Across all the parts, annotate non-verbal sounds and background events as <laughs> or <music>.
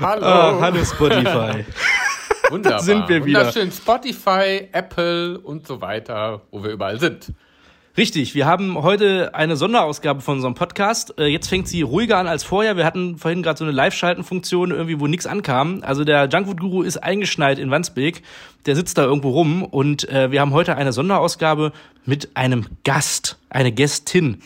Hallo. Ah, hallo Spotify. <laughs> Wunderbar. sind wir wieder. Wunderschön. Spotify, Apple und so weiter, wo wir überall sind. Richtig, wir haben heute eine Sonderausgabe von unserem Podcast. Äh, Jetzt fängt sie ruhiger an als vorher. Wir hatten vorhin gerade so eine Live-Schalten-Funktion, irgendwie, wo nichts ankam. Also der Junkfood-Guru ist eingeschneit in Wandsbek. Der sitzt da irgendwo rum und äh, wir haben heute eine Sonderausgabe mit einem Gast, eine Gästin.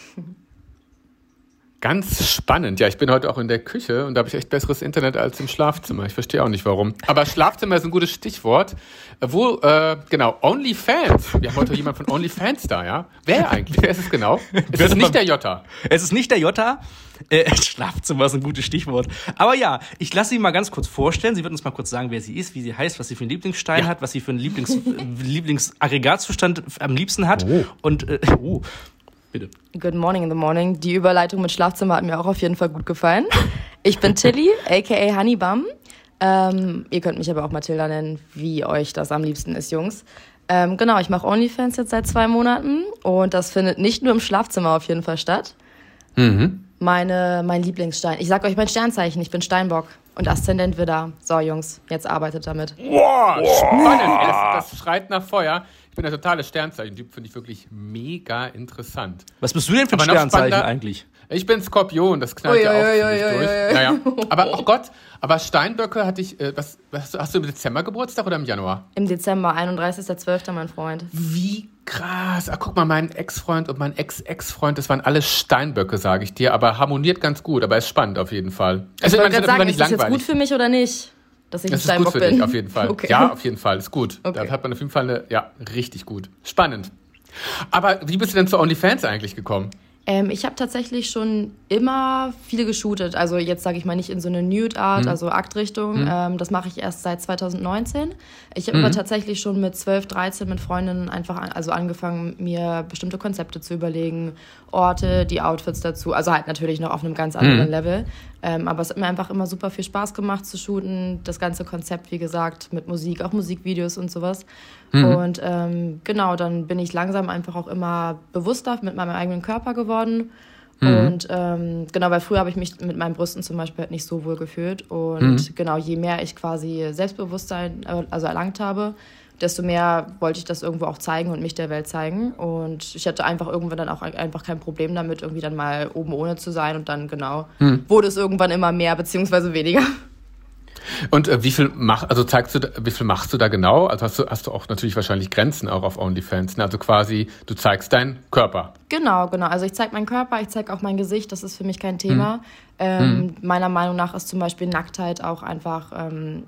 Ganz spannend. Ja, ich bin heute auch in der Küche und da habe ich echt besseres Internet als im Schlafzimmer. Ich verstehe auch nicht warum. Aber Schlafzimmer ist ein gutes Stichwort. Wo, äh, genau, OnlyFans. Wir haben heute jemand von OnlyFans da, ja? Wer eigentlich? Wer ist es genau? <laughs> Es ist nicht der Jota. Es ist nicht der Jota. Äh, <laughs> Schlafzimmer ist ein gutes Stichwort. Aber ja, ich lasse sie mal ganz kurz vorstellen. Sie wird uns mal kurz sagen, wer sie ist, wie sie heißt, was sie für einen Lieblingsstein Ja. hat, was sie für einen Lieblings, <laughs> Lieblingsaggregatzustand am liebsten hat. Oh. Und, äh, oh, bitte. Good morning in the morning. Die Überleitung mit Schlafzimmer hat mir auch auf jeden Fall gut gefallen. Ich bin Tilly, <laughs> aka Honeybum. Ähm, ihr könnt mich aber auch Mathilda nennen, wie euch das am liebsten ist, Jungs. Ähm, genau, ich mache OnlyFans jetzt seit zwei Monaten und das findet nicht nur im Schlafzimmer auf jeden Fall statt. Meine, mein Lieblingsstein. Ich sag euch mein Sternzeichen, ich bin Steinbock und Aszendent Widder. So, Jungs, jetzt arbeitet damit. Boah, spannend. Ey, Das, das schreit nach Feuer. Ich bin der totale Sternzeichen-Typ, finde ich wirklich mega interessant. Was bist du denn für ein Sternzeichen eigentlich? Ich bin Skorpion, das knallt Ui, ja auch ui, ui, ziemlich ui, durch. ui, ui. Naja. <laughs> Aber, oh Gott, aber Steinböcke hatte ich, äh, was, was, hast du im Dezember Geburtstag oder im Januar? Im Dezember, 31.12., mein Freund. Wie krass. Ach, guck mal, mein Ex-Freund und mein Ex-Ex-Freund, das waren alles Steinböcke, sage ich dir, aber harmoniert ganz gut, aber ist spannend auf jeden Fall. Also, Ich auf jeden sagen, ist das jetzt gut für mich oder nicht? Dass ich Das ist gut für bin. dich, auf jeden Fall. <laughs> Okay. Ja, auf jeden Fall, ist gut. Okay. Da hat man auf jeden Fall eine, ja, richtig gut. Spannend. Aber wie bist du denn zu OnlyFans eigentlich gekommen? Ähm, ich habe tatsächlich schon immer viele geshootet. Also jetzt sage ich mal nicht in so eine Nude-Art, also Aktrichtung. Ähm, das mache ich erst seit 2019. Ich habe aber tatsächlich schon mit 12, 13 mit Freundinnen einfach an, also angefangen, mir bestimmte Konzepte zu überlegen, Orte, die Outfits dazu. Also halt natürlich noch auf einem ganz anderen Level. Ähm, aber es hat mir einfach immer super viel Spaß gemacht zu shooten. Das ganze Konzept, wie gesagt, mit Musik, auch Musikvideos und sowas. Und ähm, genau, dann bin ich langsam einfach auch immer bewusster mit meinem eigenen Körper geworden. Und ähm, genau, weil früher habe ich mich mit meinen Brüsten zum Beispiel halt nicht so wohl gefühlt. Und genau, je mehr ich quasi Selbstbewusstsein äh, also erlangt habe, desto mehr wollte ich das irgendwo auch zeigen und mich der Welt zeigen. Und ich hatte einfach irgendwann dann auch einfach kein Problem damit, irgendwie dann mal oben ohne zu sein. Und dann genau wurde es irgendwann immer mehr beziehungsweise weniger. Und äh, wie viel mach, also zeigst du, wie viel machst du da genau? Also hast du, hast du auch natürlich wahrscheinlich Grenzen auch auf OnlyFans. Ne? Also quasi, du zeigst deinen Körper. Genau, genau. Also ich zeige meinen Körper, ich zeige auch mein Gesicht, das ist für mich kein Thema. Ähm, Meiner Meinung nach ist zum Beispiel Nacktheit auch einfach ähm,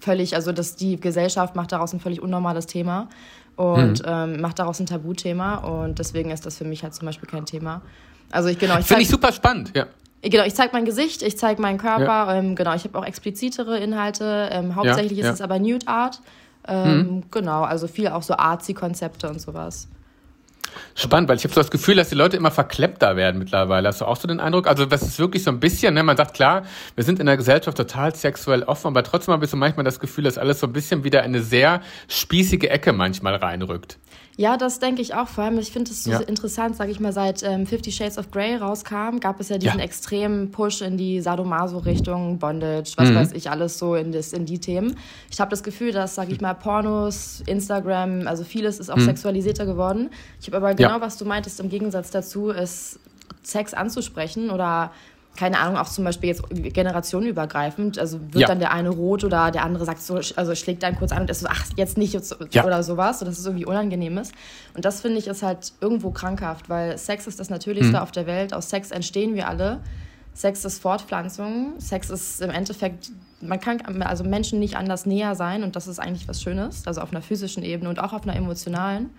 völlig, also dass die Gesellschaft macht daraus ein völlig unnormales Thema und ähm, macht daraus ein Tabuthema und deswegen ist das für mich halt zum Beispiel kein Thema. Also ich genau, ich Finde ich super spannend, ja. genau, ich zeige mein Gesicht, ich zeige meinen Körper, Ja. ähm, genau, ich habe auch explizitere Inhalte. Ähm, hauptsächlich ja. ist es aber Nude Art. Ähm, Genau, also viel auch so Artsy-Konzepte und sowas. Spannend, weil ich habe so das Gefühl, dass die Leute immer verkleppter werden mittlerweile. Hast du auch so den Eindruck? Also das ist wirklich so ein bisschen, ne? man sagt klar, wir sind in der Gesellschaft total sexuell offen, aber trotzdem habe ich so manchmal das Gefühl, dass alles so ein bisschen wieder in eine sehr spießige Ecke manchmal reinrückt. Ja, das denke ich auch. Vor allem, ich finde es so Ja. interessant, sage ich mal, seit ähm, Fifty Shades of Grey rauskam, gab es ja diesen Ja. extremen Push in die Sadomaso-Richtung, Bondage, was Mhm. weiß ich, alles so in, das, in die Themen. Ich habe das Gefühl, dass, sage ich mal, Pornos, Instagram, also vieles ist auch sexualisierter geworden. Ich habe aber Mhm. Ja. genau, was du meintest, im Gegensatz dazu, ist Sex anzusprechen oder keine Ahnung, auch zum Beispiel jetzt generationenübergreifend, also wird Ja. dann der eine rot oder der andere sagt so, also schlägt dann kurz an und ist so, ach, jetzt nicht jetzt, Ja. oder sowas, so dass es irgendwie unangenehm ist. Und das finde ich ist halt irgendwo krankhaft, weil Sex ist das Natürlichste auf der Welt, aus Sex entstehen wir alle. Sex ist Fortpflanzung, Sex ist im Endeffekt, man kann also Menschen nicht anders näher sein und das ist eigentlich was Schönes, also auf einer physischen Ebene und auch auf einer emotionalen.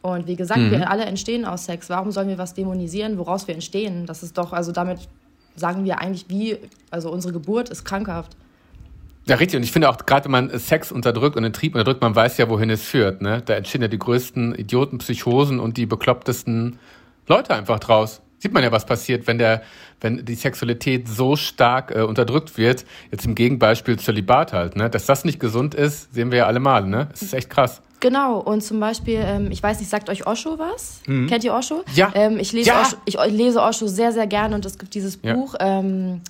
Und wie gesagt, wir alle entstehen aus Sex. Warum sollen wir was dämonisieren, woraus wir entstehen? Das ist doch, also damit sagen wir eigentlich, wie, also unsere Geburt ist krankhaft. Ja, richtig. Und ich finde auch, gerade wenn man Sex unterdrückt und den Trieb unterdrückt, man weiß ja, wohin es führt. Ne? Da entstehen ja die größten Idioten, Psychosen und die beklopptesten Leute einfach draus. Sieht man ja, was passiert, wenn der, wenn die Sexualität so stark äh, unterdrückt wird. Jetzt im Gegenbeispiel Zölibat halt, ne? Dass das nicht gesund ist, sehen wir ja alle mal, ne? Es ist echt krass. Genau, und zum Beispiel, ähm, ich weiß nicht, sagt euch Osho was? Kennt ihr Osho? Ja. Ähm, ich, lese Ja. Osho, ich lese Osho sehr, sehr gerne und es gibt dieses Ja. Buch, ähm,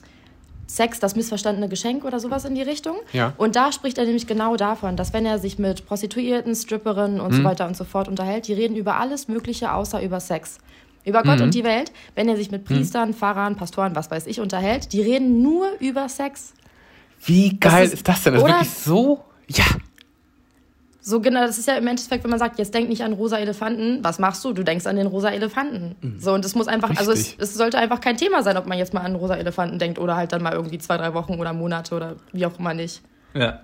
Sex, das missverstandene Geschenk oder sowas in die Richtung. Ja. Und da spricht er nämlich genau davon, dass wenn er sich mit Prostituierten, Stripperinnen und so weiter und so fort unterhält, die reden über alles Mögliche außer über Sex. Über Gott und die Welt. Wenn er sich mit Priestern, Pfarrern, Pastoren, was weiß ich, unterhält, die reden nur über Sex. Wie geil ist- ist, das denn? Das ist wirklich so. Ja. So genau, das ist ja im Endeffekt, wenn man sagt, jetzt denk nicht an rosa Elefanten, was machst du? Du denkst an den rosa Elefanten. So, und es muss einfach, also es, Richtig. es sollte einfach kein Thema sein, ob man jetzt mal an rosa Elefanten denkt oder halt dann mal irgendwie zwei, drei Wochen oder Monate oder wie auch immer nicht. Ja.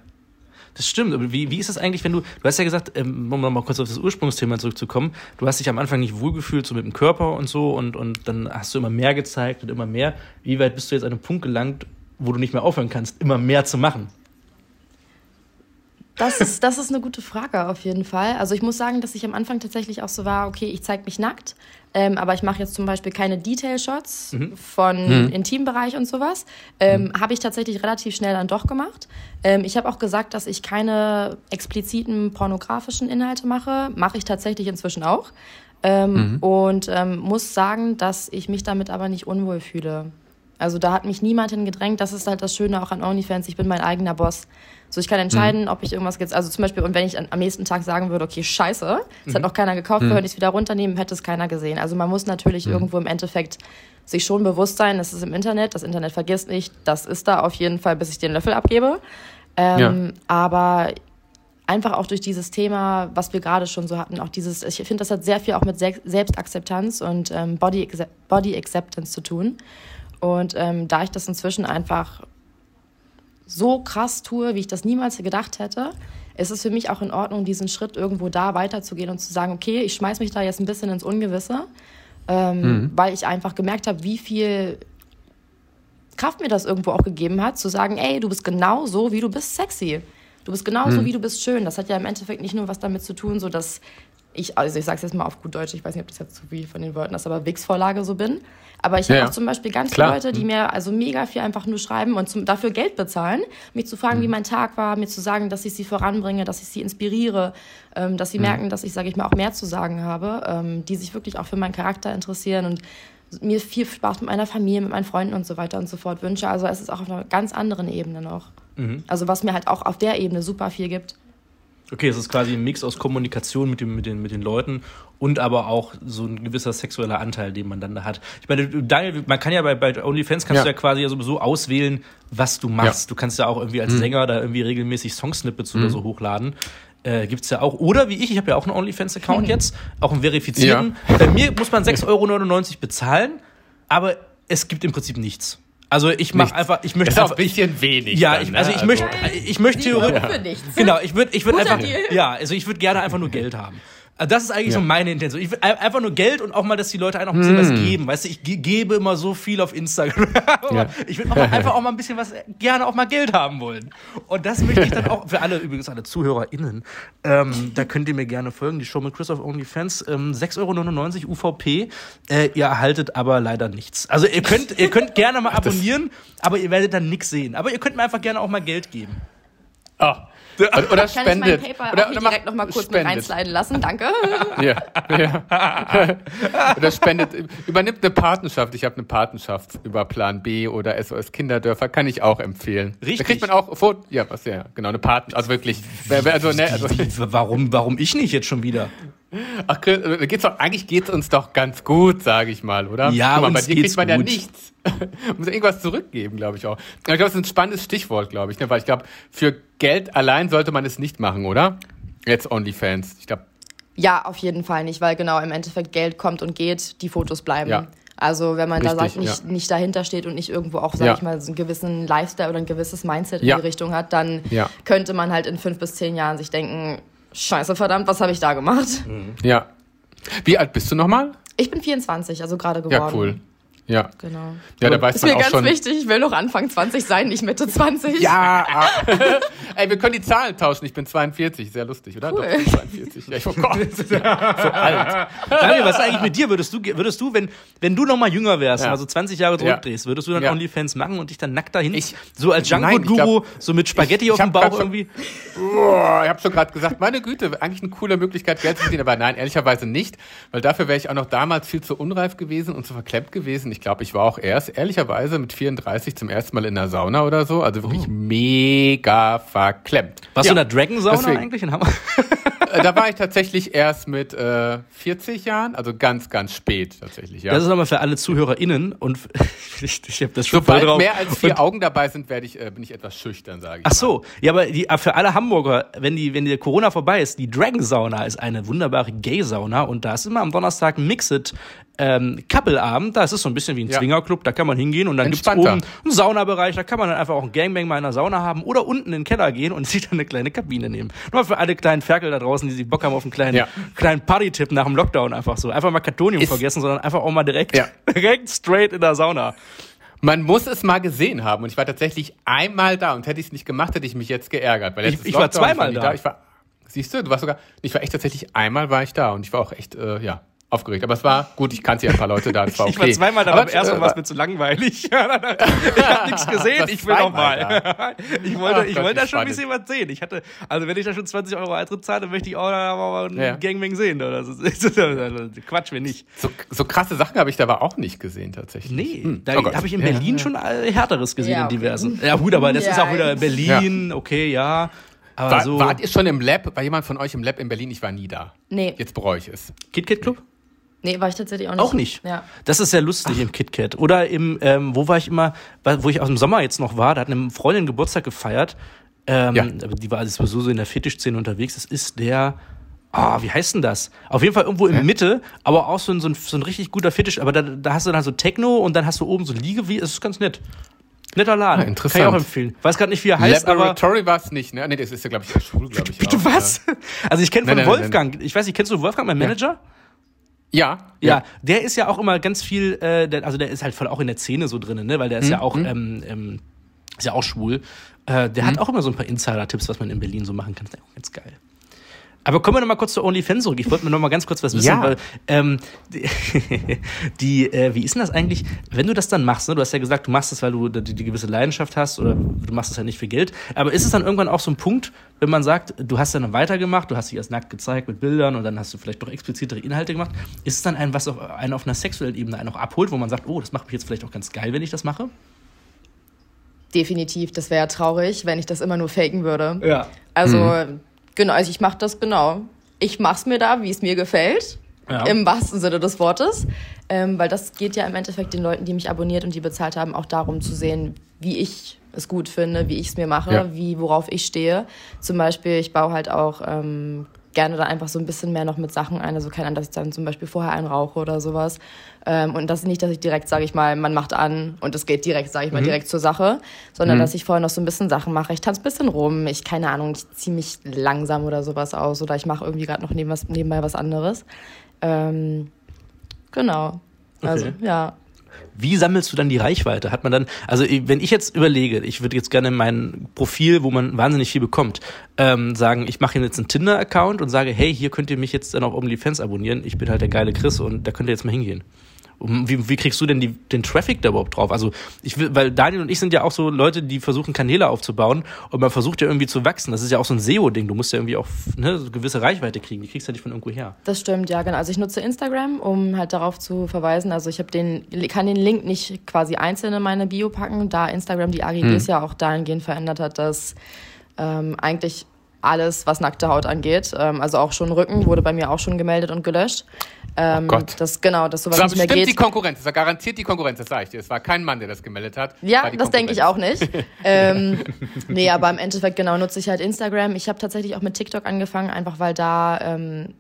Das stimmt, aber wie, wie ist es eigentlich, wenn du, du hast ja gesagt, ähm, um noch mal kurz auf das Ursprungsthema zurückzukommen, du hast dich am Anfang nicht wohlgefühlt, so mit dem Körper und so, und, und dann hast du immer mehr gezeigt und immer mehr. Wie weit bist du jetzt an einem Punkt gelangt, wo du nicht mehr aufhören kannst, immer mehr zu machen? Das ist, das ist eine gute Frage auf jeden Fall. Also ich muss sagen, dass ich am Anfang tatsächlich auch so war, okay, ich zeige mich nackt, ähm, aber ich mache jetzt zum Beispiel keine Detail-Shots von Intimbereich und sowas. Ähm, Habe ich tatsächlich relativ schnell dann doch gemacht. Ähm, ich habe auch gesagt, dass ich keine expliziten pornografischen Inhalte mache. Mache ich tatsächlich inzwischen auch. Ähm, Und ähm, muss sagen, dass ich mich damit aber nicht unwohl fühle. Also da hat mich niemand hingedrängt. Das ist halt das Schöne auch an OnlyFans. Ich bin mein eigener Boss. So, ich kann entscheiden, ob ich irgendwas jetzt, also zum Beispiel, und wenn ich an, am nächsten Tag sagen würde, okay, scheiße, es hat noch keiner gekauft, wir hören es wieder runternehmen, hätte es keiner gesehen. Also man muss natürlich irgendwo im Endeffekt sich schon bewusst sein, das ist im Internet, das Internet vergisst nicht, das ist da auf jeden Fall, bis ich den Löffel abgebe. Ähm, Aber einfach auch durch dieses Thema, was wir gerade schon so hatten, auch dieses, ich finde, das hat sehr viel auch mit Se Selbstakzeptanz und ähm, Body, Body Acceptance zu tun. Und ähm, da ich das inzwischen einfach so krass tue, wie ich das niemals gedacht hätte, ist es für mich auch in Ordnung, diesen Schritt irgendwo da weiterzugehen und zu sagen, okay, ich schmeiß mich da jetzt ein bisschen ins Ungewisse, ähm, weil ich einfach gemerkt habe, wie viel Kraft mir das irgendwo auch gegeben hat, zu sagen, ey, du bist genau so, wie du bist sexy. Du bist genauso, wie du bist schön. Das hat ja im Endeffekt nicht nur was damit zu tun, so dass ich, also ich sag's jetzt mal auf gut Deutsch, ich weiß nicht, ob das jetzt zu viel von den Wörtern ist, aber Wix-Vorlage so bin. Aber ich Ja, habe auch zum Beispiel ganz Klar. viele Leute, die mir also mega viel einfach nur schreiben und zum, dafür Geld bezahlen, mich zu fragen, wie mein Tag war, mir zu sagen, dass ich sie voranbringe, dass ich sie inspiriere, ähm, dass sie merken, dass ich, sage ich mal, auch mehr zu sagen habe, ähm, die sich wirklich auch für meinen Charakter interessieren und mir viel Spaß mit meiner Familie, mit meinen Freunden und so weiter und so fort wünsche. Also es ist auch auf einer ganz anderen Ebene noch. Also was mir halt auch auf der Ebene super viel gibt. Okay, es ist quasi ein Mix aus Kommunikation mit, dem, mit, den, mit den Leuten und aber auch so ein gewisser sexueller Anteil, den man dann da hat. Ich meine, Daniel, man kann ja bei, bei OnlyFans kannst Ja. du ja quasi ja sowieso auswählen, was du machst. Du kannst ja auch irgendwie als Sänger da irgendwie regelmäßig Songsnippets oder so hochladen. Äh, gibt's ja auch. Oder wie ich, ich habe ja auch einen OnlyFans-Account jetzt, auch einen verifizierten. Bei mir muss man 6,99 Euro bezahlen, aber es gibt im Prinzip nichts. Also ich mache Nichts. einfach, ich möchte Ist auch einfach, ein bisschen wenig. ja, dann, ich, ne? also ich möchte, ich möchte theoretisch, nichts. Genau, ich würde ich würd Guter einfach, Deal. ja, also ich würde gerne einfach nur Geld haben. Also Das ist eigentlich Ja. so meine Intention. Ich will ein- einfach nur Geld und auch mal, dass die Leute einem auch ein bisschen was geben. Weißt du, ich ge gebe immer so viel auf Instagram. <laughs> Ja. Ich würde auch mal, einfach <laughs> auch mal ein bisschen was, gerne auch mal Geld haben wollen. Und das möchte ich dann auch für alle, übrigens alle ZuhörerInnen, ähm, da könnt ihr mir gerne folgen. Die Show mit Chris of OnlyFans, ähm, 6,99 Euro UVP. Äh, ihr erhaltet aber leider nichts. Also ihr könnt, ihr könnt gerne mal abonnieren, aber ihr werdet dann nichts sehen. Aber ihr könnt mir einfach gerne auch mal Geld geben. Oh. Oder, oder Kann ich mein spendet. PayPal oder, oder direkt noch mal kurz mit spendet. reinsliden lassen? Danke. <laughs> Ja, ja. <laughs> oder spendet, übernimmt eine Patenschaft. Ich habe eine Patenschaft über Plan B oder SOS Kinderdörfer, kann ich auch empfehlen. Richtig. Da kriegt man auch, ja, was, ja, genau, eine Paten, also wirklich, also, ne, also, warum, warum ich nicht jetzt schon wieder? Ach, Chris, da geht's doch, eigentlich geht's uns doch ganz gut, sage ich mal, oder? Ja, Guck mal, bei uns dir geht's kriegt man ja gut. nichts. <laughs> Muss irgendwas zurückgeben, glaube ich auch. Ich glaube, das ist ein spannendes Stichwort, glaube ich, ne? weil ich glaube, für Geld allein sollte man es nicht machen, oder? Jetzt OnlyFans. Ich glaube, Ja, auf jeden Fall nicht, weil genau im Endeffekt Geld kommt und geht, die Fotos bleiben. Ja. Also wenn man da Richtig, sagt, nicht, ja. nicht dahinter steht und nicht irgendwo auch, sag Ja. ich mal, so einen gewissen Lifestyle oder ein gewisses Mindset Ja. in die Richtung hat, dann Ja. könnte man halt in fünf bis zehn Jahren sich denken, scheiße, verdammt, was habe ich da gemacht? ja. Wie alt bist du nochmal? Ich bin 24, also gerade geworden. Ja, cool. Ja. Genau. Ja, da weiß Ist man mir auch ganz schon. wichtig, ich will noch Anfang 20 sein, nicht Mitte 20. Ja, <laughs> ey, wir können die Zahlen tauschen. Ich bin 42, sehr lustig, oder? Cool. Doch, ich bin 42. Ja, ich, <laughs> oh Gott, <laughs> so alt. Daniel, was ist eigentlich mit dir? Würdest du, würdest du, wenn, wenn du noch mal jünger wärst, Ja. also 20 Jahre zurückdrehst, würdest du dann Ja. OnlyFans machen und dich dann nackt dahin? Ich- so als Junkfood-Guru, so mit Spaghetti ich- auf dem Bauch schon- irgendwie? Boah, ich habe schon gerade gesagt, meine Güte, eigentlich eine coole Möglichkeit, Geld zu verdienen, aber nein, ehrlicherweise nicht, weil dafür wäre ich auch noch damals viel zu unreif gewesen und zu verklemmt gewesen. Ich glaube, ich war auch erst, ehrlicherweise, mit 34 zum ersten Mal in der Sauna oder so. Also wirklich oh. mega verklemmt. Warst ja, du in der Dragon-Sauna eigentlich in Hamburg? <laughs> Äh, da war ich tatsächlich erst mit äh, 40 Jahren, also ganz, ganz spät tatsächlich. Ja. Das ist nochmal für alle ZuhörerInnen und <laughs> ich, ich habe das schon Sobald drauf. mehr als vier und, Augen dabei sind, werde ich, äh, bin ich etwas schüchtern, sage ich. Ach so, mal. ja, aber die, für alle Hamburger, wenn die, wenn die Corona vorbei ist, die Dragon Sauna ist eine wunderbare Gay-Sauna und da ist immer am Donnerstag Mixed ähm, Couple-Abend, da ist es so ein bisschen wie ein ja. Zwingerclub, da kann man hingehen und dann gibt es oben einen Saunabereich, da kann man dann einfach auch ein Gangbang mal in der Sauna haben oder unten in den Keller gehen und <laughs> sich dann eine kleine Kabine nehmen. Nur für alle kleinen Ferkel da draußen, die sich Bock haben auf einen kleinen, ja. kleinen Party-Tipp nach dem Lockdown einfach so. Einfach mal Kartonium ist vergessen, sondern einfach auch mal direkt, ja. <laughs> direkt straight in der Sauna. Man muss es mal gesehen haben und ich war tatsächlich einmal da und hätte ich es nicht gemacht, hätte ich mich jetzt geärgert. Weil ich, ich war zweimal da. da. Ich war, siehst du, du warst sogar, ich war echt tatsächlich einmal war ich da und ich war auch echt, äh, ja, aufgeregt. Aber es war gut, ich kannte ja ein paar Leute da. Das <laughs> war okay. Ich war zweimal da, aber erstmal war es mir zu langweilig. <laughs> ich habe nichts gesehen, ich will noch mal. ich wollte, Ach, ich wollte da schon ein bisschen was sehen. Ich hatte, also wenn ich da schon 20 Euro Eintritt zahle, dann möchte ich auch mal ein ja. Gangbang sehen. Oder so. <laughs> Quatsch mir nicht. So, so krasse Sachen habe ich da aber auch nicht gesehen, tatsächlich. Nee, hm. da oh habe ich in Berlin ja, schon härteres gesehen in diversen. Ja gut, aber das ist auch wieder Berlin, okay, ja. Aber war, so wart ihr schon im Lab? War jemand von euch im Lab in Berlin? Ich war nie da. Nee. Jetzt bereue ich es. KitKat Club? Nee, war ich tatsächlich auch nicht. Auch nicht? Ja. Das ist sehr lustig Ach. im KitKat. Oder im, ähm, wo war ich immer, wo ich aus dem Sommer jetzt noch war, da hat eine Freundin Geburtstag gefeiert. Ähm, ja. Die war also so in der Fetischszene unterwegs. Das ist der, ah, oh, wie heißt denn das? Auf jeden Fall irgendwo in der Mitte, aber auch so ein, so ein, so ein richtig guter Fetisch. Aber da, da hast du dann so Techno und dann hast du oben so Liege, wie, es ist ganz nett. Netter Laden. Ja, interessant. Kann ich auch empfehlen. Weiß gerade nicht, wie er heißt, Laboratory war es nicht, ne? Nee, das ist ja, glaube ich, der Schule, glaube <laughs> ich. Bitte was? Ja. Also ich kenne von nein, nein, Wolfgang, nein, ich weiß nicht, kennst du Wolfgang, mein Manager? Ja. Ja, ja, ja, der ist ja auch immer ganz viel, äh, der, also der ist halt voll auch in der Szene so drin, ne? Weil der ist mhm. ja auch, mhm. ähm, ähm, ist ja auch schwul. Äh, der mhm. hat auch immer so ein paar Insider-Tipps, was man in Berlin so machen kann. Das ist auch ganz geil. Aber kommen wir noch mal kurz zu OnlyFans zurück. Ich wollte mir noch mal ganz kurz was wissen, ja. weil ähm, die, <laughs> die äh, wie ist denn das eigentlich, wenn du das dann machst? Ne? Du hast ja gesagt, du machst es, weil du die, die gewisse Leidenschaft hast oder du machst es ja nicht für Geld. Aber ist es dann irgendwann auch so ein Punkt, wenn man sagt, du hast dann weitergemacht, du hast dich erst nackt gezeigt mit Bildern und dann hast du vielleicht doch explizitere Inhalte gemacht. Ist es dann ein, was auf, einen auf einer sexuellen Ebene einen auch abholt, wo man sagt, oh, das macht mich jetzt vielleicht auch ganz geil, wenn ich das mache? Definitiv, das wäre ja traurig, wenn ich das immer nur faken würde. Ja. Also mhm Genau, also ich mache das genau. Ich mache es mir da, wie es mir gefällt. Ja. Im wahrsten Sinne des Wortes. Ähm, weil das geht ja im Endeffekt den Leuten, die mich abonniert und die bezahlt haben, auch darum zu sehen, wie ich es gut finde, wie ich es mir mache, ja. wie, worauf ich stehe. Zum Beispiel, ich baue halt auch ähm, gerne da einfach so ein bisschen mehr noch mit Sachen ein. Also keine Ahnung, dass ich dann zum Beispiel vorher einen rauche oder sowas. Ähm, und das ist nicht, dass ich direkt, sage ich mal, man macht an und es geht direkt, sage ich mal, mhm. direkt zur Sache, sondern mhm. dass ich vorher noch so ein bisschen Sachen mache. Ich tanze ein bisschen rum, ich, keine Ahnung, ich ziehe mich langsam oder sowas aus oder ich mache irgendwie gerade noch neben was, nebenbei was anderes. Ähm, genau. Okay. Also, ja. Wie sammelst du dann die Reichweite? Hat man dann, also wenn ich jetzt überlege, ich würde jetzt gerne mein Profil, wo man wahnsinnig viel bekommt, ähm, sagen, ich mache jetzt einen Tinder-Account und sage, hey, hier könnt ihr mich jetzt dann auf OnlyFans abonnieren. Ich bin halt der geile Chris und da könnt ihr jetzt mal hingehen. Wie, wie kriegst du denn die, den Traffic da überhaupt drauf? Also ich will, weil Daniel und ich sind ja auch so Leute, die versuchen Kanäle aufzubauen und man versucht ja irgendwie zu wachsen. Das ist ja auch so ein SEO-Ding. Du musst ja irgendwie auch ne, so gewisse Reichweite kriegen. Die kriegst du ja nicht von irgendwo her. Das stimmt, ja genau. Also ich nutze Instagram, um halt darauf zu verweisen. Also ich habe den, kann den Link nicht quasi einzeln in meine Bio packen, da Instagram die AGBs hm. ja auch dahingehend verändert hat, dass ähm, eigentlich alles, was nackte Haut angeht. Ähm, also auch schon Rücken wurde bei mir auch schon gemeldet und gelöscht. Ähm, oh Gott. Das, genau, dass sowas das nicht mehr geht. die Konkurrenz, das war garantiert die Konkurrenz, das sage ich dir. Es war kein Mann, der das gemeldet hat. Ja, das denke ich auch nicht. <laughs> ähm, nee, aber im Endeffekt genau nutze ich halt Instagram. Ich habe tatsächlich auch mit TikTok angefangen, einfach weil da ähm,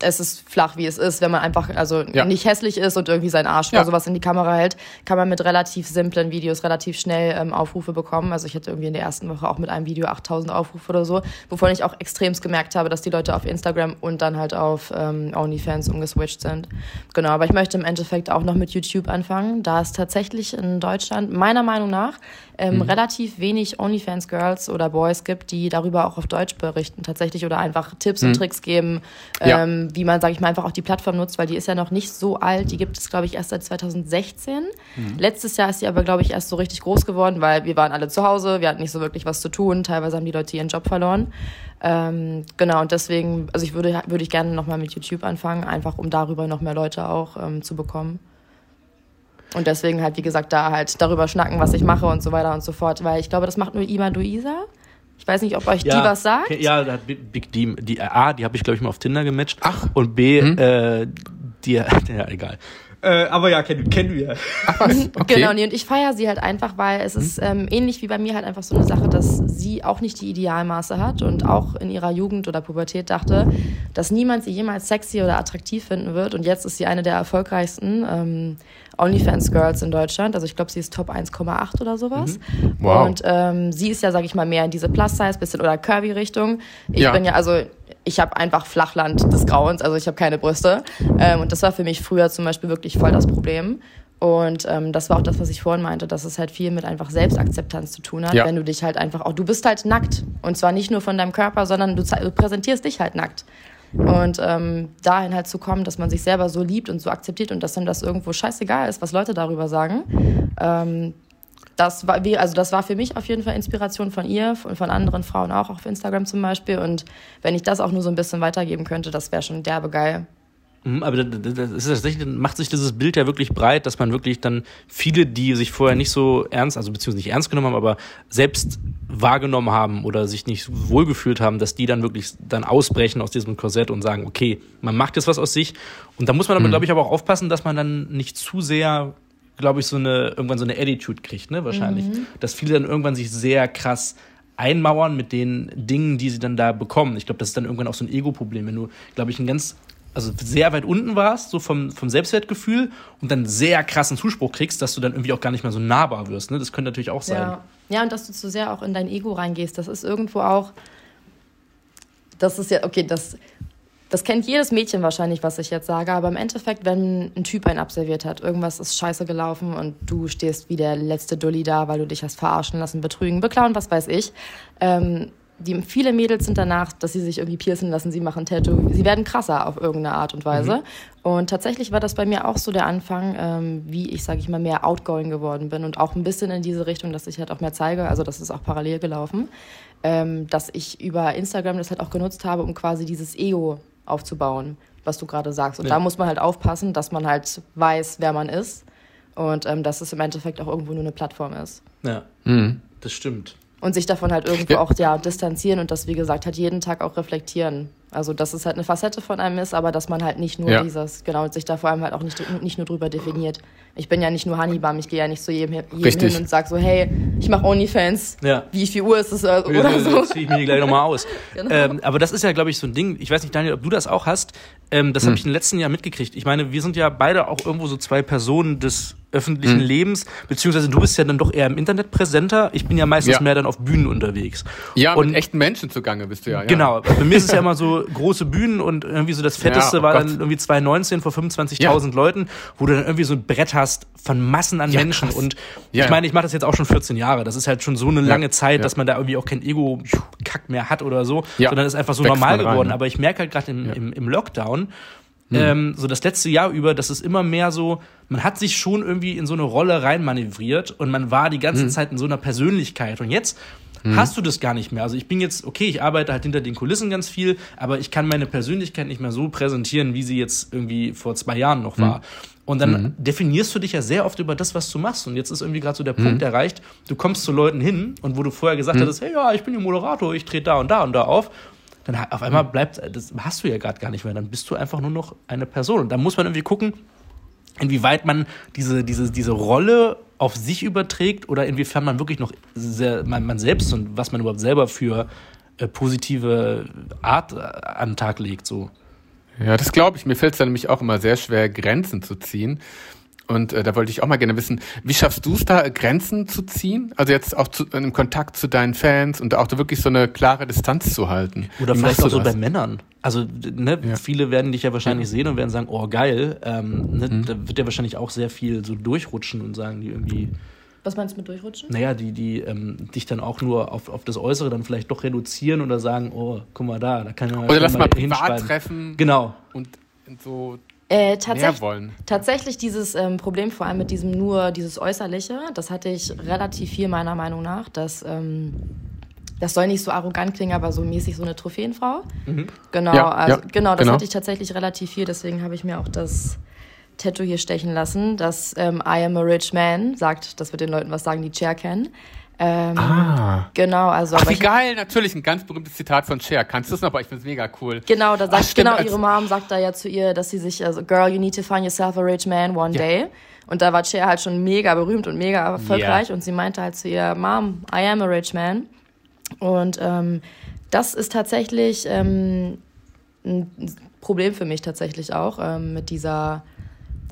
es ist flach, wie es ist. Wenn man einfach also ja. nicht hässlich ist und irgendwie seinen Arsch ja. oder sowas in die Kamera hält, kann man mit relativ simplen Videos relativ schnell ähm, Aufrufe bekommen. Also ich hatte irgendwie in der ersten Woche auch mit einem Video 8000 Aufrufe oder so, wovon ich auch extremst gemerkt habe, dass die Leute auf Instagram und dann halt auf ähm, OnlyFans umgeswitcht sind. Genau, aber ich möchte im Endeffekt auch noch mit YouTube anfangen, da es tatsächlich in Deutschland meiner Meinung nach ähm, mhm. relativ wenig OnlyFans-Girls oder Boys gibt, die darüber auch auf Deutsch berichten tatsächlich oder einfach Tipps mhm. und Tricks geben, ähm, ja. wie man, sage ich mal, einfach auch die Plattform nutzt, weil die ist ja noch nicht so alt. Die gibt es, glaube ich, erst seit 2016. Mhm. Letztes Jahr ist sie aber, glaube ich, erst so richtig groß geworden, weil wir waren alle zu Hause, wir hatten nicht so wirklich was zu tun. Teilweise haben die Leute ihren Job verloren. Ähm, genau, und deswegen, also ich würde, würde ich gerne nochmal mit YouTube anfangen, einfach um darüber noch mehr Leute auch ähm, zu bekommen. Und deswegen halt, wie gesagt, da halt darüber schnacken, was ich mache und so weiter und so fort. Weil ich glaube, das macht nur Ima Duisa. Ich weiß nicht, ob euch Ja, die was sagt. Ja, da hat Big Big D, die äh, A, die habe ich glaube ich mal auf Tinder gematcht. Ach. Und B, äh, die, <laughs> ja, egal. Äh, aber ja, kennen, kennen wir. Ach was, <laughs> okay. Genau, nee, und ich feiere sie halt einfach, weil es ist ähm, ähnlich wie bei mir halt einfach so eine Sache, dass sie auch nicht die Idealmaße hat und auch in ihrer Jugend oder Pubertät dachte, dass niemand sie jemals sexy oder attraktiv finden wird. Und jetzt ist sie eine der erfolgreichsten ähm, OnlyFans-Girls in Deutschland. Also ich glaube, sie ist Top 1,8 oder sowas. Wow. Und ähm, sie ist ja, sag ich mal, mehr in diese Plus-Size, bisschen oder Curvy-Richtung. Ich Ja. bin ja, also ich habe einfach Flachland des Grauens, also ich habe keine Brüste. Ähm, und das war für mich früher zum Beispiel wirklich voll das Problem. Und ähm, das war auch das, was ich vorhin meinte, dass es halt viel mit einfach Selbstakzeptanz zu tun hat, Ja. wenn du dich halt einfach auch, du bist halt nackt. Und zwar nicht nur von deinem Körper, sondern du, du präsentierst dich halt nackt. Und ähm, dahin halt zu kommen, dass man sich selber so liebt und so akzeptiert und dass dann das irgendwo scheißegal ist, was Leute darüber sagen. Ähm, das war, wie, also das war für mich auf jeden Fall Inspiration von ihr und von anderen Frauen auch, auf Instagram zum Beispiel. Und wenn ich das auch nur so ein bisschen weitergeben könnte, das wäre schon derbe geil. Mhm, Aber das, ist tatsächlich, macht sich dieses Bild ja wirklich breit, dass man wirklich dann viele, die sich vorher nicht so ernst, also beziehungsweise nicht ernst genommen haben, aber selbst wahrgenommen haben oder sich nicht wohlgefühlt haben, dass die dann wirklich dann ausbrechen aus diesem Korsett und sagen, okay, man macht jetzt was aus sich. Und da muss man aber, glaube ich, aber auch aufpassen, dass man dann nicht zu sehr, glaube ich, so eine, irgendwann so eine Attitude kriegt, ne, wahrscheinlich. Dass viele dann irgendwann sich sehr krass einmauern mit den Dingen, die sie dann da bekommen. Ich glaube, das ist dann irgendwann auch so ein Ego-Problem, wenn du, glaube ich, ein ganz also sehr weit unten warst, so vom, vom Selbstwertgefühl und dann sehr krassen Zuspruch kriegst, dass du dann irgendwie auch gar nicht mehr so nahbar wirst. Ne? Das könnte natürlich auch sein. Ja. ja, und dass du zu sehr auch in dein Ego reingehst, das ist irgendwo auch, das ist ja, okay, das, das kennt jedes Mädchen wahrscheinlich, was ich jetzt sage, aber im Endeffekt, wenn ein Typ einen absolviert hat, irgendwas ist scheiße gelaufen und du stehst wie der letzte Dulli da, weil du dich hast verarschen lassen, betrügen, beklauen, was weiß ich, ähm, die, viele Mädels sind danach, dass sie sich irgendwie piercen lassen, sie machen Tattoo, sie werden krasser auf irgendeine Art und Weise. Und tatsächlich war das bei mir auch so der Anfang, ähm, wie ich, sage ich mal, mehr outgoing geworden bin und auch ein bisschen in diese Richtung, dass ich halt auch mehr zeige, also das ist auch parallel gelaufen, ähm, dass ich über Instagram das halt auch genutzt habe, um quasi dieses Ego aufzubauen, was du gerade sagst. Und Ja. da muss man halt aufpassen, dass man halt weiß, wer man ist und ähm, dass es im Endeffekt auch irgendwo nur eine Plattform ist Ja, Mhm. das stimmt. Und sich davon halt irgendwo Ja. auch ja distanzieren und das wie gesagt halt jeden Tag auch reflektieren. Also dass es halt eine Facette von einem ist, aber dass man halt nicht nur Ja. dieses genau sich da vor allem halt auch nicht nicht nur drüber definiert. Ich bin ja nicht nur Honeybum, ich gehe ja nicht zu jedem, jedem hin und sag so hey, ich mache OnlyFans. Ja. Wie viel Uhr ist es äh, oder so? ziehe ich mir die gleich nochmal aus. <laughs> Genau. ähm, aber das ist ja, glaube ich, so ein Ding. Ich weiß nicht, Daniel, ob du das auch hast. Ähm, das habe ich im letzten Jahr mitgekriegt. Ich meine, wir sind ja beide auch irgendwo so zwei Personen des öffentlichen Lebens, beziehungsweise du bist ja dann doch eher im Internet präsenter. Ich bin ja meistens Ja. mehr dann auf Bühnen unterwegs. Ja, Und- mit echten Menschen zugange bist du ja. ja. Genau, <laughs> bei mir ist es ja immer so große Bühnen und irgendwie so das fetteste Ja, oh war Gott. dann irgendwie 2019 vor 25.000 Leuten, wo du dann irgendwie so ein Brett hast von Massen an Menschen krass. und ich meine, ich mache das jetzt auch schon 14 Jahre, das ist halt schon so eine lange Zeit, dass man da irgendwie auch kein Ego-Kack mehr hat oder so, Ja, sondern ist einfach so wächst normal rein, geworden, ne? aber ich merke halt gerade im, im, im Lockdown, ähm, so das letzte Jahr über, dass es immer mehr so, man hat sich schon irgendwie in so eine Rolle reinmanövriert und man war die ganze Zeit in so einer Persönlichkeit. Und jetzt hast du das gar nicht mehr. Also ich bin jetzt, okay, ich arbeite halt hinter den Kulissen ganz viel, aber ich kann meine Persönlichkeit nicht mehr so präsentieren, wie sie jetzt irgendwie vor zwei Jahren noch war. Und dann definierst du dich ja sehr oft über das, was du machst. Und jetzt ist irgendwie gerade so der Punkt erreicht, du kommst zu Leuten hin und wo du vorher gesagt hattest, hey, ja, ich bin der Moderator, ich trete da und da und da auf, dann auf einmal bleibt, das hast du ja gerade gar nicht mehr. Dann bist du einfach nur noch eine Person. Und da muss man irgendwie gucken, inwieweit man diese, diese, diese Rolle auf sich überträgt oder inwiefern man wirklich noch sehr, man, man selbst und was man überhaupt selber für äh, positive Art äh, an den Tag legt. So. Ja, das glaube ich. Mir fällt es dann nämlich auch immer sehr schwer, Grenzen zu ziehen. Und äh, da wollte ich auch mal gerne wissen, wie schaffst du es da, Grenzen zu ziehen? Also jetzt auch zu, im Kontakt zu deinen Fans und auch da wirklich so eine klare Distanz zu halten. Oder Wie vielleicht auch so das? bei Männern. Also, ne, Ja. viele werden dich ja wahrscheinlich sehen und werden sagen, oh geil, ähm, ne, Mhm. da wird ja wahrscheinlich auch sehr viel so durchrutschen und sagen, die irgendwie, Was meinst du mit durchrutschen? naja, die, die ähm, dich dann auch nur auf, auf das Äußere dann vielleicht doch reduzieren oder sagen, oh, guck mal da, da kann ja Oder lass mal privat treffen Genau. und so Äh, tatsächlich, wollen. Tatsächlich dieses ähm, Problem, vor allem mit diesem nur dieses Äußerliche, das hatte ich relativ viel meiner Meinung nach, dass ähm, das soll nicht so arrogant klingen, aber so mäßig so eine Trophäenfrau. Genau, Ja, also, ja, genau, das genau. hatte ich tatsächlich relativ viel, deswegen habe ich mir auch das Tattoo hier stechen lassen, das ähm, I am a rich man sagt, das wird den Leuten was sagen, die Cher kennen. Ähm, Ah. Genau, also Ach, wie ich, geil, natürlich, ein ganz berühmtes Zitat von Cher. Kannst du es noch? Aber ich finde es mega cool. genau, da sagt Ach, stimmt, genau ihre Mom sagt da ja zu ihr, dass sie sich also Girl, you need to find yourself a rich man one Ja. day. Und da war Cher halt schon mega berühmt und mega erfolgreich und sie meinte halt zu ihr, Mom, I am a rich man. Und ähm, das ist tatsächlich ähm, ein Problem für mich tatsächlich auch ähm, mit dieser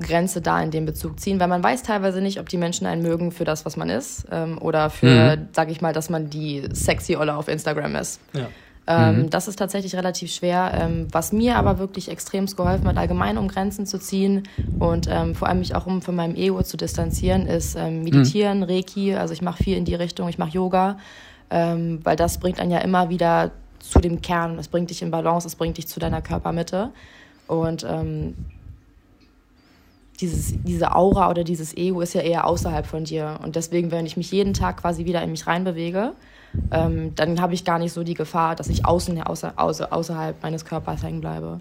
Grenze da in dem Bezug ziehen, weil man weiß teilweise nicht, ob die Menschen einen mögen für das, was man ist ähm, oder für, sag ich mal, dass man die sexy Olle auf Instagram ist. Ja. Ähm, Das ist tatsächlich relativ schwer. Ähm, was mir aber wirklich extremst geholfen hat, allgemein um Grenzen zu ziehen und ähm, vor allem mich auch um von meinem Ego zu distanzieren, ist ähm, Meditieren, Reiki. Also ich mache viel in die Richtung, ich mache Yoga, ähm, weil das bringt einen ja immer wieder zu dem Kern. Es bringt dich in Balance, es bringt dich zu deiner Körpermitte. Und ähm, dieses, diese Aura oder dieses Ego ist ja eher außerhalb von dir. Und deswegen, wenn ich mich jeden Tag quasi wieder in mich reinbewege, ähm, dann habe ich gar nicht so die Gefahr, dass ich außen, außer, außer, außerhalb meines Körpers hängen bleibe.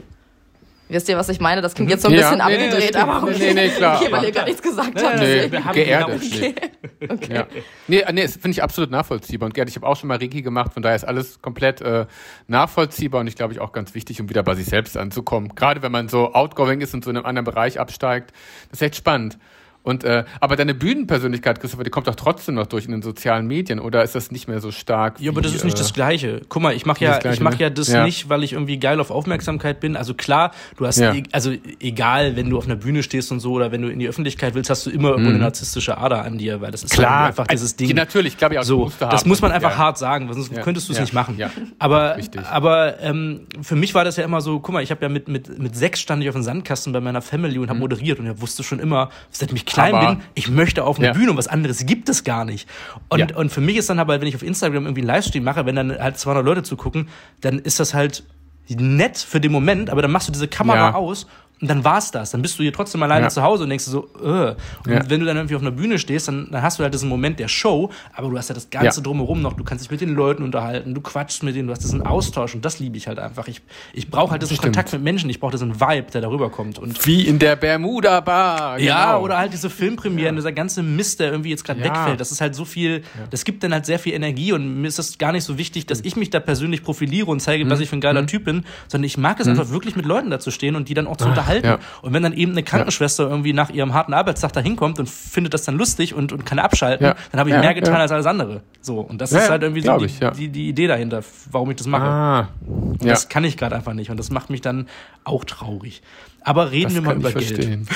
Wisst ihr, was ich meine? Das klingt jetzt so ein Ja, bisschen nee, nee, abgedreht, stimmt. aber Nee, okay. nee, nee, klar. Okay, weil ihr gar nichts gesagt habt. Nee, wir <laughs> haben geerdet. genau- Nee. Ja. Nee, nee, das finde ich absolut nachvollziehbar. Und Gerd, ich habe auch schon mal Reiki gemacht, von daher ist alles komplett äh, nachvollziehbar und ich glaube ich auch ganz wichtig, um wieder bei sich selbst anzukommen. Gerade wenn man so outgoing ist und so in einem anderen Bereich absteigt. Das ist echt spannend. Und äh, aber deine Bühnenpersönlichkeit, Christopher, die kommt doch trotzdem noch durch in den sozialen Medien, oder ist das nicht mehr so stark? Ja, aber das wie, ist nicht äh, das Gleiche. Guck mal, ich mache ja, Gleiche, ich mache ne? ja das Ja. nicht, weil ich irgendwie geil auf Aufmerksamkeit bin. Also klar, du hast, Ja. e also egal, wenn du auf einer Bühne stehst und so oder wenn du in die Öffentlichkeit willst, hast du immer irgendwo eine narzisstische Ader an dir, weil das ist Mhm. Klar, halt einfach dieses Ding. Ja, natürlich, glaube ich auch. So, das haben. muss man einfach hart sagen, sonst könntest du es nicht machen. Ja. Aber, Richtig. aber ähm, für mich war das ja immer so, guck mal, ich habe ja mit, mit, mit sechs stand ich auf dem Sandkasten bei meiner Family und habe moderiert und er wusste schon immer, seitdem ich klein. Aber- bin, ich möchte auf eine Ja. Bühne und was anderes gibt es gar nicht. Und, Ja. und für mich ist dann aber, wenn ich auf Instagram irgendwie einen Livestream mache, wenn dann halt 200 Leute zugucken, dann ist das halt nett für den Moment, aber dann machst du diese Kamera Ja. aus und dann war's das. Dann bist du hier trotzdem alleine Ja. zu Hause und denkst du so, äh. Und Ja. wenn du dann irgendwie auf einer Bühne stehst, dann, dann hast du halt diesen Moment der Show, aber du hast ja das Ganze Ja. drumherum noch. Du kannst dich mit den Leuten unterhalten, du quatschst mit denen, du hast diesen Austausch und das liebe ich halt einfach. Ich, ich brauche halt diesen Stimmt. Kontakt mit Menschen, ich brauche diesen Vibe, der darüber kommt. Und Wie in der Bermuda Bar. ja, genau. oder halt diese Filmpremieren, dieser ganze Mist, der irgendwie jetzt gerade Ja. wegfällt. Das ist halt so viel, das gibt dann halt sehr viel Energie und mir ist das gar nicht so wichtig, dass ich mich da persönlich profiliere und zeige, Mhm. was ich für ein geiler Typ bin, sondern ich mag es einfach wirklich mit Leuten da zu stehen und die dann auch zu unterhalten. Ja. Und wenn dann eben eine Krankenschwester irgendwie nach ihrem harten Arbeitstag da hinkommt und findet das dann lustig und, und kann abschalten, Ja. dann habe ich Ja, mehr getan ja. als alles andere. So, und das Ja, ist halt irgendwie so die, ich, ja. die, die Idee dahinter, warum ich das mache. Ah, Und ja. Das kann ich gerade einfach nicht und das macht mich dann auch traurig. Aber reden Das wir mal über ich Geld. <laughs>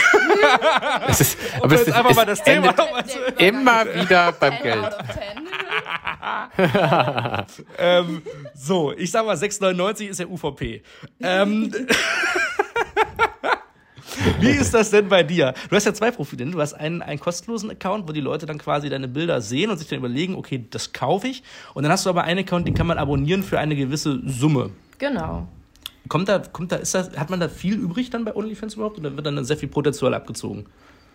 es ist, aber es ist, einfach es mal das Thema immer wieder beim 10 Geld. out of 10. <laughs> ähm, so, ich sag mal, 6,99 ist ja UVP. Ähm, <laughs> Wie ist das denn bei dir? Du hast ja zwei Profile. Du hast einen, einen kostenlosen Account, wo die Leute dann quasi deine Bilder sehen und sich dann überlegen, okay, das kaufe ich. Und dann hast du aber einen Account, den kann man abonnieren für eine gewisse Summe. Genau. Kommt da, kommt da, ist das, hat man da viel übrig dann bei OnlyFans überhaupt? Oder wird dann sehr viel prozentual abgezogen?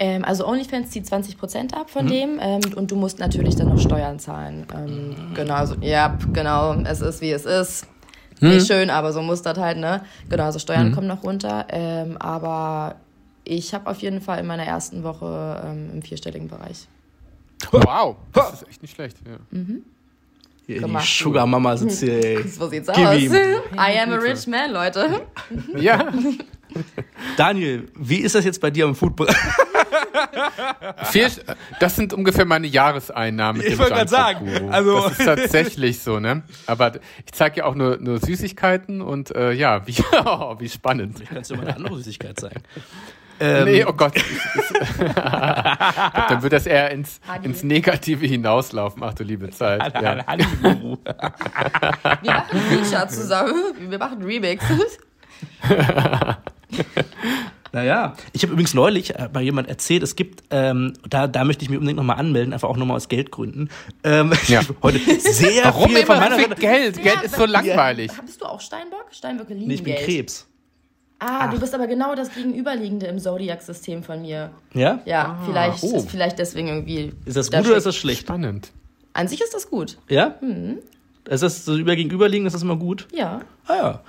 Ähm, also OnlyFans zieht 20% ab Mhm. von dem ähm, und du musst natürlich dann noch Steuern zahlen. Ähm, Genau, also, ja, genau, es ist wie es ist. Nicht schön, aber so muss das halt, ne? Genau, also Steuern kommen noch runter. Ähm, aber ich habe auf jeden Fall in meiner ersten Woche ähm, im vierstelligen Bereich. Wow, das ist echt nicht schlecht. Ja. Hier, die. Sugar Mama sitzt hier, ey. <laughs> So sieht's Gib aus. ihm. I am a rich man, Leute. ja, Daniel, wie ist das jetzt bei dir am Foodbereich? <laughs> vier, das sind ungefähr meine Jahreseinnahmen. Mit Ich wollte Junkfood sagen, also- das ist tatsächlich so, ne? Aber ich zeige ja auch nur, nur Süßigkeiten und äh, ja, wie, <laughs> oh, wie spannend. Kannst du mal eine andere Süßigkeit sein. nee, oh Gott. Dann wird das eher ins, ins Negative hinauslaufen. Ach du liebe Zeit. Ja. <laughs> Wir machen ein Feature zusammen. Wir machen Remix. <laughs> Naja, ich habe übrigens neulich äh, bei jemand erzählt, es gibt, ähm, da, da möchte ich mich unbedingt nochmal anmelden, einfach auch nochmal aus Geldgründen. Ähm, <laughs> Ja. heute sehr Warum viel von immer meiner Seite. Geld? Geld ist so langweilig. Bist du auch Steinbock? Steinböcke lieben Nee, ich bin Geld. Krebs. Ah, du bist aber genau das Gegenüberliegende im Zodiac-System von mir. Ja? Ja, vielleicht oh. ist vielleicht deswegen irgendwie. Ist das da gut oder ist das schlecht? Spannend. An sich ist das gut. Ja? Ist das so über gegenüberliegen, ist das immer gut? Ja. Ah ja.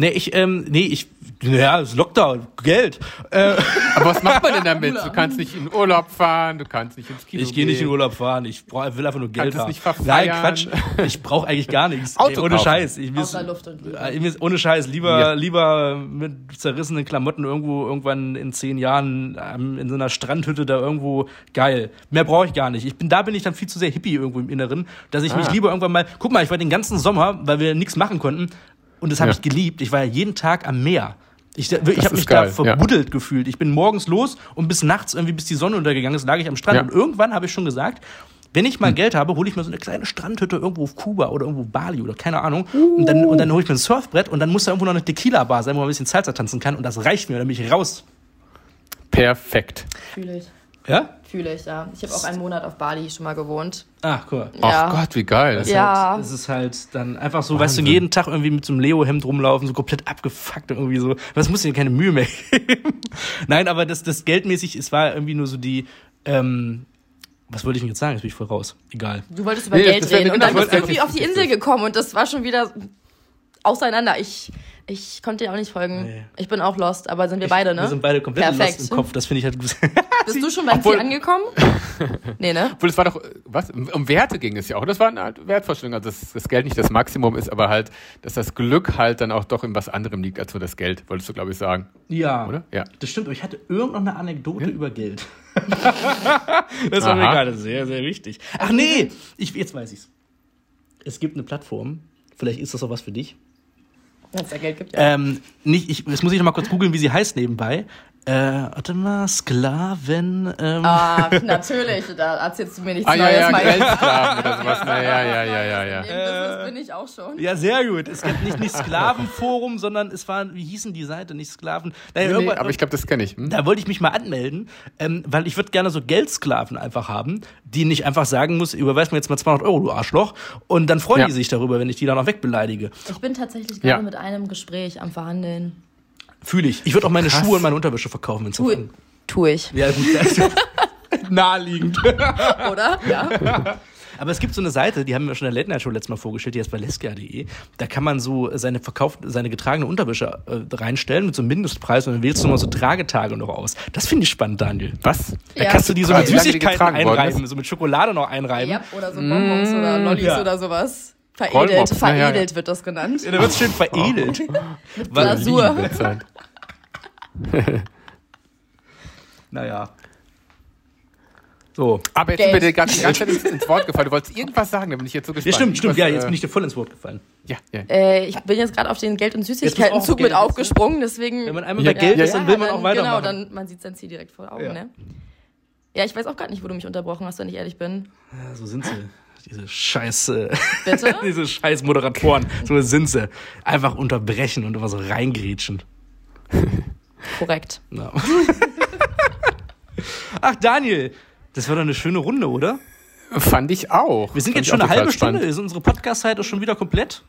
Nee, ich, ähm, nee, ich, ja, es ist Lockdown, Geld. Äh, Aber was macht man denn damit? Du kannst nicht in Urlaub fahren, du kannst nicht ins Kino ich gehe nicht in. Urlaub fahren, ich brauch, will einfach nur Geld Kannst es haben. nicht Nein, verfeiern. Quatsch. <laughs> Ich brauche eigentlich gar nichts. Auto Ey, ohne kaufen. Scheiß. Ich, äh, mir ist, ohne Scheiß, lieber, Ja. lieber mit zerrissenen Klamotten irgendwo, irgendwann in zehn Jahren ähm, in so einer Strandhütte da irgendwo geil. Mehr brauche ich gar nicht. Ich bin, da bin ich dann viel zu sehr hippie irgendwo im Inneren, dass ich mich Ah. lieber irgendwann mal, guck mal, ich war den ganzen Sommer, weil wir nichts machen konnten, und das habe Ja. ich geliebt. Ich war ja jeden Tag am Meer. Ich, ich habe mich da geil, ja. verbuddelt gefühlt. Ich bin morgens los und bis nachts, irgendwie bis die Sonne untergegangen ist, lag ich am Strand. Ja. Und irgendwann habe ich schon gesagt, wenn ich mal Geld habe, hole ich mir so eine kleine Strandhütte irgendwo auf Kuba oder irgendwo Bali oder keine Ahnung. Und dann, und dann hole ich mir ein Surfbrett und dann muss da irgendwo noch eine Tequila-Bar sein, wo man ein bisschen Salsa tanzen kann. Und das reicht mir, dann bin ich raus. Perfekt. Fühle ich. Ja? Fühle ich, ja. Ich habe auch einen Monat auf Bali schon mal gewohnt. Ah, cool. Ja. Ach Gott, wie geil. Das, Ja. ist halt, das ist halt dann einfach so, weißt du, jeden Tag irgendwie mit so einem Leo-Hemd rumlaufen, so komplett abgefuckt und irgendwie so. Das muss dir keine Mühe mehr <laughs> geben. Nein, aber das, das geldmäßig, es war irgendwie nur so die, ähm, was wollte ich denn jetzt sagen? Jetzt bin ich voll raus. Egal. Du wolltest über Nee, Geld reden und dann bist du irgendwie auf die Insel gekommen und das war schon wieder auseinander. Ich, ich konnte dir auch nicht folgen. Nee. Ich bin auch lost, aber sind wir beide, ne? Wir sind beide komplett Perfekt. lost im Kopf. Das finde ich halt gut. <laughs> Bist du schon beim Obwohl- Ziel angekommen? <laughs> nee, ne? Obwohl, es war doch, was? Um Werte ging es ja auch. Das war eine halt Wertvorstellung. Also, dass das Geld nicht das Maximum ist, aber halt, dass das Glück halt dann auch doch in was anderem liegt als nur das Geld, wolltest du, glaube ich, sagen. ja. Oder? Ja. Das stimmt, aber ich hatte irgendeine Anekdote über Geld. <laughs> das war mir Aha. gerade sehr, sehr wichtig. Ach nee, ich, jetzt weiß ich's. Es gibt eine Plattform, vielleicht ist das auch was für dich. Wenn es ja Geld gibt, ja. Ähm, nicht, ich, jetzt muss ich noch mal kurz googeln, wie sie heißt nebenbei. Äh, warte mal, Sklaven. Ähm, Ah, natürlich. Da erzählst du mir nichts Ah, ja, Neues. ja, mein- Geldsklaven oder sowas. <laughs> Na, ja, ja, ja, ja, ja. Business bin ich auch schon. Ja, sehr gut. Es gibt nicht, nicht Sklavenforum, sondern es war, wie hießen die Seite, nicht Sklaven. Naja, Nee, irgendwann- aber ich glaube, das kenne ich. Hm? da wollte ich mich mal anmelden, ähm, weil ich würde gerne so Geldsklaven einfach haben, die nicht einfach sagen muss, überweis mir jetzt mal 200 Euro, du Arschloch. Und dann freuen Ja. die sich darüber, wenn ich die dann auch wegbeleidige. Ich bin tatsächlich Ja. gerade mit einem Gespräch am Verhandeln. Fühle ich. Ich würde auch meine Krass. Schuhe und meine Unterwäsche verkaufen, wenn es Tu, tu ich, Ja, gut. das ist <laughs> Naheliegend. <laughs> oder? Ja. Aber es gibt so eine Seite, die haben wir schon in der Late Night Show letztes Mal vorgestellt, die heißt balesca.de. Da kann man so seine verkauft, seine getragene Unterwäsche äh, reinstellen mit so einem Mindestpreis und dann wählst du mal so Tragetage noch aus. Das finde ich spannend, Daniel. Was? Da Ja. kannst du die so mit Süßigkeiten einreiben, so mit Schokolade noch einreiben. ja. Oder so Bonbons oder Lollis Ja. oder sowas. Veredelt, Rollmops, na ja, ja. veredelt wird das genannt. Ja, da wird's schön veredelt. Weil- Glasur. Naja. So. Aber jetzt Geld. sind wir dir ganze Zeit ins, Wort gefallen. Du wolltest irgendwas sagen, da bin ich jetzt so gespannt. Ja, stimmt, stimmt. Was, Ja, jetzt äh, bin ich dir voll ins Wort gefallen. Ja, ja. Äh, ich bin jetzt gerade auf den Geld- und Süßigkeiten-Zug mit aufgesprungen, deswegen. Wenn man einmal Ja, bei Geld ja, ist, ja. dann will man dann, auch weitermachen. Genau, dann man sieht sein Ziel direkt vor Augen, Ja. ne? Ja, ich weiß auch gar nicht, wo du mich unterbrochen hast, wenn ich ehrlich bin. Ja, so sind sie. Diese scheiß, äh, Bitte? <laughs> diese scheiß Moderatoren. So sind sie. Einfach unterbrechen und immer so reingrätschen. Korrekt. Ja. <laughs> Ach, Daniel. Das war doch eine schöne Runde, oder? Fand ich auch. Wir sind Fand jetzt schon eine halbe Stunde. spannend. Ist unsere Podcast-Zeit auch schon wieder komplett?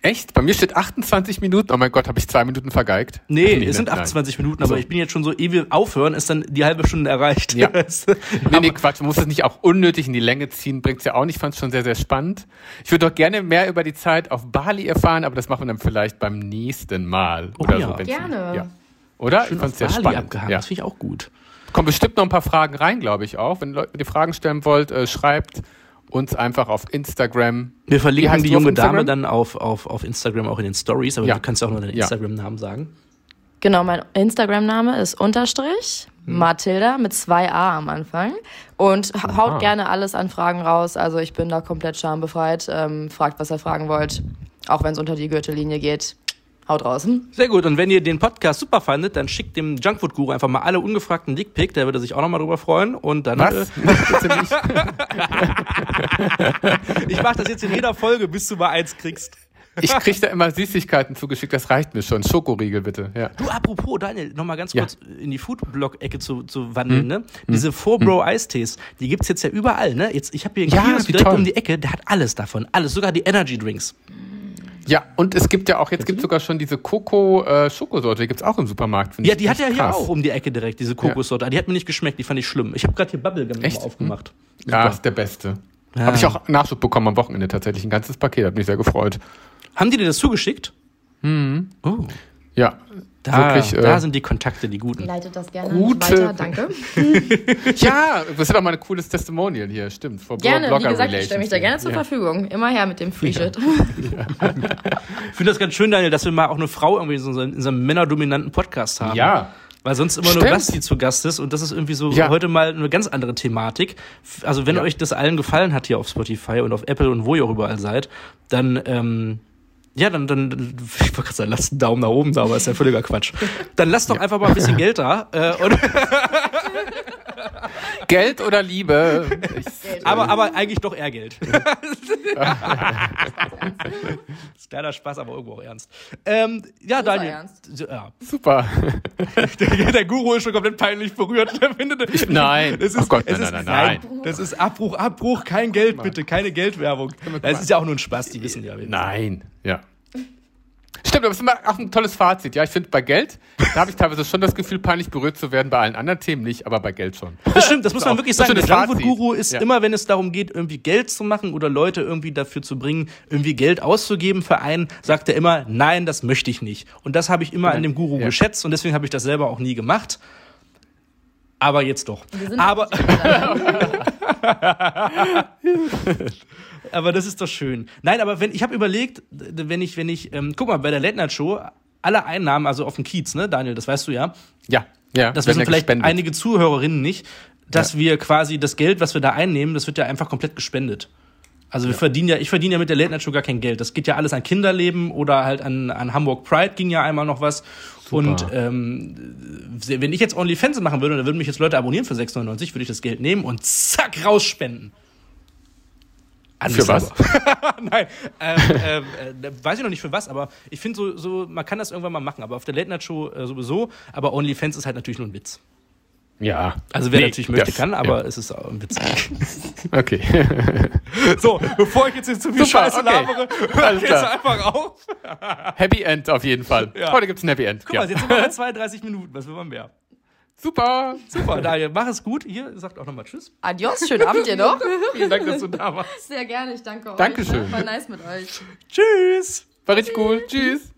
Echt? Bei mir steht 28 Minuten. Oh mein Gott, habe ich zwei Minuten vergeigt? Nee, Ach, es sind nein. 28 Minuten, aber So. ich bin jetzt schon so, ehe wir aufhören, ist dann die halbe Stunde erreicht. Ja. <laughs> Nee, nee, Quatsch. Man muss es nicht auch unnötig in die Länge ziehen. Bringt's ja auch nicht. Fand's schon sehr, sehr spannend. Ich würde doch gerne mehr über die Zeit auf Bali erfahren, aber das machen wir dann vielleicht beim nächsten Mal. Oh oder ja. so, Gerne. Ja. Oder? Schön ich fand's auf sehr Bali spannend. abgehangen. Ja. Das finde ich auch gut. Kommen bestimmt noch ein paar Fragen rein, glaube ich auch. Wenn Leute die Fragen stellen wollt, äh, schreibt uns einfach auf Instagram. Wir verlinken die junge Dame dann auf, auf, auf Instagram auch in den Stories, aber Ja. du kannst ja auch noch deinen Ja. Instagram-Namen sagen. Genau, mein Instagram-Name ist Unterstrich Hm. Mathilda mit zwei A am Anfang. Und ha- haut Aha. gerne alles an Fragen raus. Also ich bin da komplett schambefreit. Ähm, fragt, was ihr fragen wollt. Auch wenn es unter die Gürtellinie geht. Haut raus. Hm? Sehr gut. Und wenn ihr den Podcast super fandet, dann schickt dem Junkfood Guru einfach mal alle ungefragten Dickpick, der würde sich auch nochmal drüber freuen. Und dann, Was? Äh, <laughs> <laughs> ich mache das jetzt in jeder Folge, bis du mal eins kriegst. Ich kriege da immer Süßigkeiten zugeschickt, das reicht mir schon. Schokoriegel bitte, ja. Du, apropos, Daniel, nochmal ganz Ja. kurz in die Foodblog-Ecke zu, zu wandeln, ne? Diese Four Bro Eistees, die gibt's jetzt ja überall, ne? Jetzt, ich habe hier einen Ja, Kiosk direkt toll. um die Ecke, der hat alles davon. Alles, sogar die Energy Drinks. Ja, und es gibt ja auch, jetzt gibt sogar schon diese Coco-Schokosorte, die gibt's auch im Supermarkt. finde Ja, die hat er hier auch um die Ecke direkt, diese Kokossorte. Die hat mir nicht geschmeckt, die fand ich schlimm. Ich habe gerade hier Bubblegum Echt? aufgemacht. Ja, Super. ist der Beste. Ja. Habe ich auch Nachschub bekommen am Wochenende tatsächlich, ein ganzes Paket, hat mich sehr gefreut. Haben die dir das zugeschickt? Oh. Ja, Da, wirklich. da äh, sind die Kontakte, die guten. Leitet das gerne Gute- nicht weiter, danke. <laughs> ja, das ist ja doch mal ein cooles Testimonial hier, stimmt. For Gerne, wie Blogger gesagt, ich stelle mich da gerne zur ja. Verfügung. Immer her mit dem Free Shit. <laughs> Ich finde das ganz schön, Daniel, dass wir mal auch eine Frau irgendwie in so, in so einem männerdominanten Podcast haben. Ja. Weil sonst immer nur Stimmt. Basti zu Gast ist und das ist irgendwie so Ja. heute mal eine ganz andere Thematik. Also wenn Ja. euch das allen gefallen hat hier auf Spotify und auf Apple und wo ihr auch überall seid, dann ähm, ja, dann, dann, ich wollte gerade sagen, lasst einen Daumen nach oben da, aber ist ja völliger Quatsch. Dann lasst doch einfach mal ein bisschen Geld da. Äh, und, <laughs> Geld oder Liebe? Ich, <laughs> aber, aber eigentlich doch eher Geld. <laughs> ist kleiner Spaß, aber irgendwo auch ernst. Ähm, ja, Daniel. ernst. Ja. super. Der, der Guru ist schon komplett peinlich berührt. Findet, Nein. Es ist, Oh Gott, nein, ist, nein, nein, nein. Das ist Abbruch, Abbruch, kein Geld bitte, keine Geldwerbung. Das ist ja auch nur ein Spaß, die wissen ja. Nein, ja. Stimmt, aber es ist immer auch ein tolles Fazit. Ja, ich finde, bei Geld, da habe ich teilweise schon das Gefühl, peinlich berührt zu werden. Bei allen anderen Themen nicht, aber bei Geld schon. Das stimmt, das muss man auch- wirklich sagen. Der schon das Junkfood Fazit. Guru ist Ja. immer, wenn es darum geht, irgendwie Geld zu machen oder Leute irgendwie dafür zu bringen, irgendwie Geld auszugeben für einen, sagt er immer, nein, das möchte ich nicht. Und das habe ich immer an dem Guru Ja. geschätzt und deswegen habe ich das selber auch nie gemacht. Aber jetzt doch. Wir sind Aber, <laughs> <laughs> aber das ist doch schön. Nein, aber wenn ich habe überlegt, wenn ich, wenn ich, ähm, guck mal, bei der Late Night Show, alle Einnahmen, also auf dem Kiez, ne, Daniel, das weißt du ja, Ja, ja. das wissen ja vielleicht gespendet. einige Zuhörerinnen nicht, dass wir quasi das Geld, was wir da einnehmen, das wird ja einfach komplett gespendet. Also wir verdienen ja, ich verdiene ja mit der Late Night Show gar kein Geld. Das geht ja alles an Kinderleben oder halt an, an Hamburg Pride ging ja einmal noch was. Und ähm, wenn ich jetzt OnlyFans machen würde, dann würden mich jetzt Leute abonnieren für 6,99, würde ich das Geld nehmen und zack, rausspenden. An mich Für was? <laughs> Nein, ähm, ähm, äh, weiß ich noch nicht für was, aber ich finde so, so, man kann das irgendwann mal machen. Aber auf der Late Night Show äh, sowieso. Aber OnlyFans ist halt natürlich nur ein Witz. Ja. Also wer Nee, natürlich möchte, das- kann, aber Ja. es ist auch ein Witz. <laughs> Okay. <laughs> so, bevor ich jetzt hier zu viel Super, Scheiße okay. labere, hör jetzt einfach auf. Happy End auf jeden Fall. Ja. Heute gibt's ein Happy End. Guck ja. mal, jetzt sind wir bei 32 Minuten. Was will man mehr? Super. Super, Daniel, mach es gut. Hier, sagt auch nochmal Tschüss. Adios, schönen Abend dir noch. <laughs> Vielen Dank, dass du da warst. Sehr gerne, ich danke euch. Dankeschön. War nice mit euch. Tschüss. War richtig cool. Tschüss.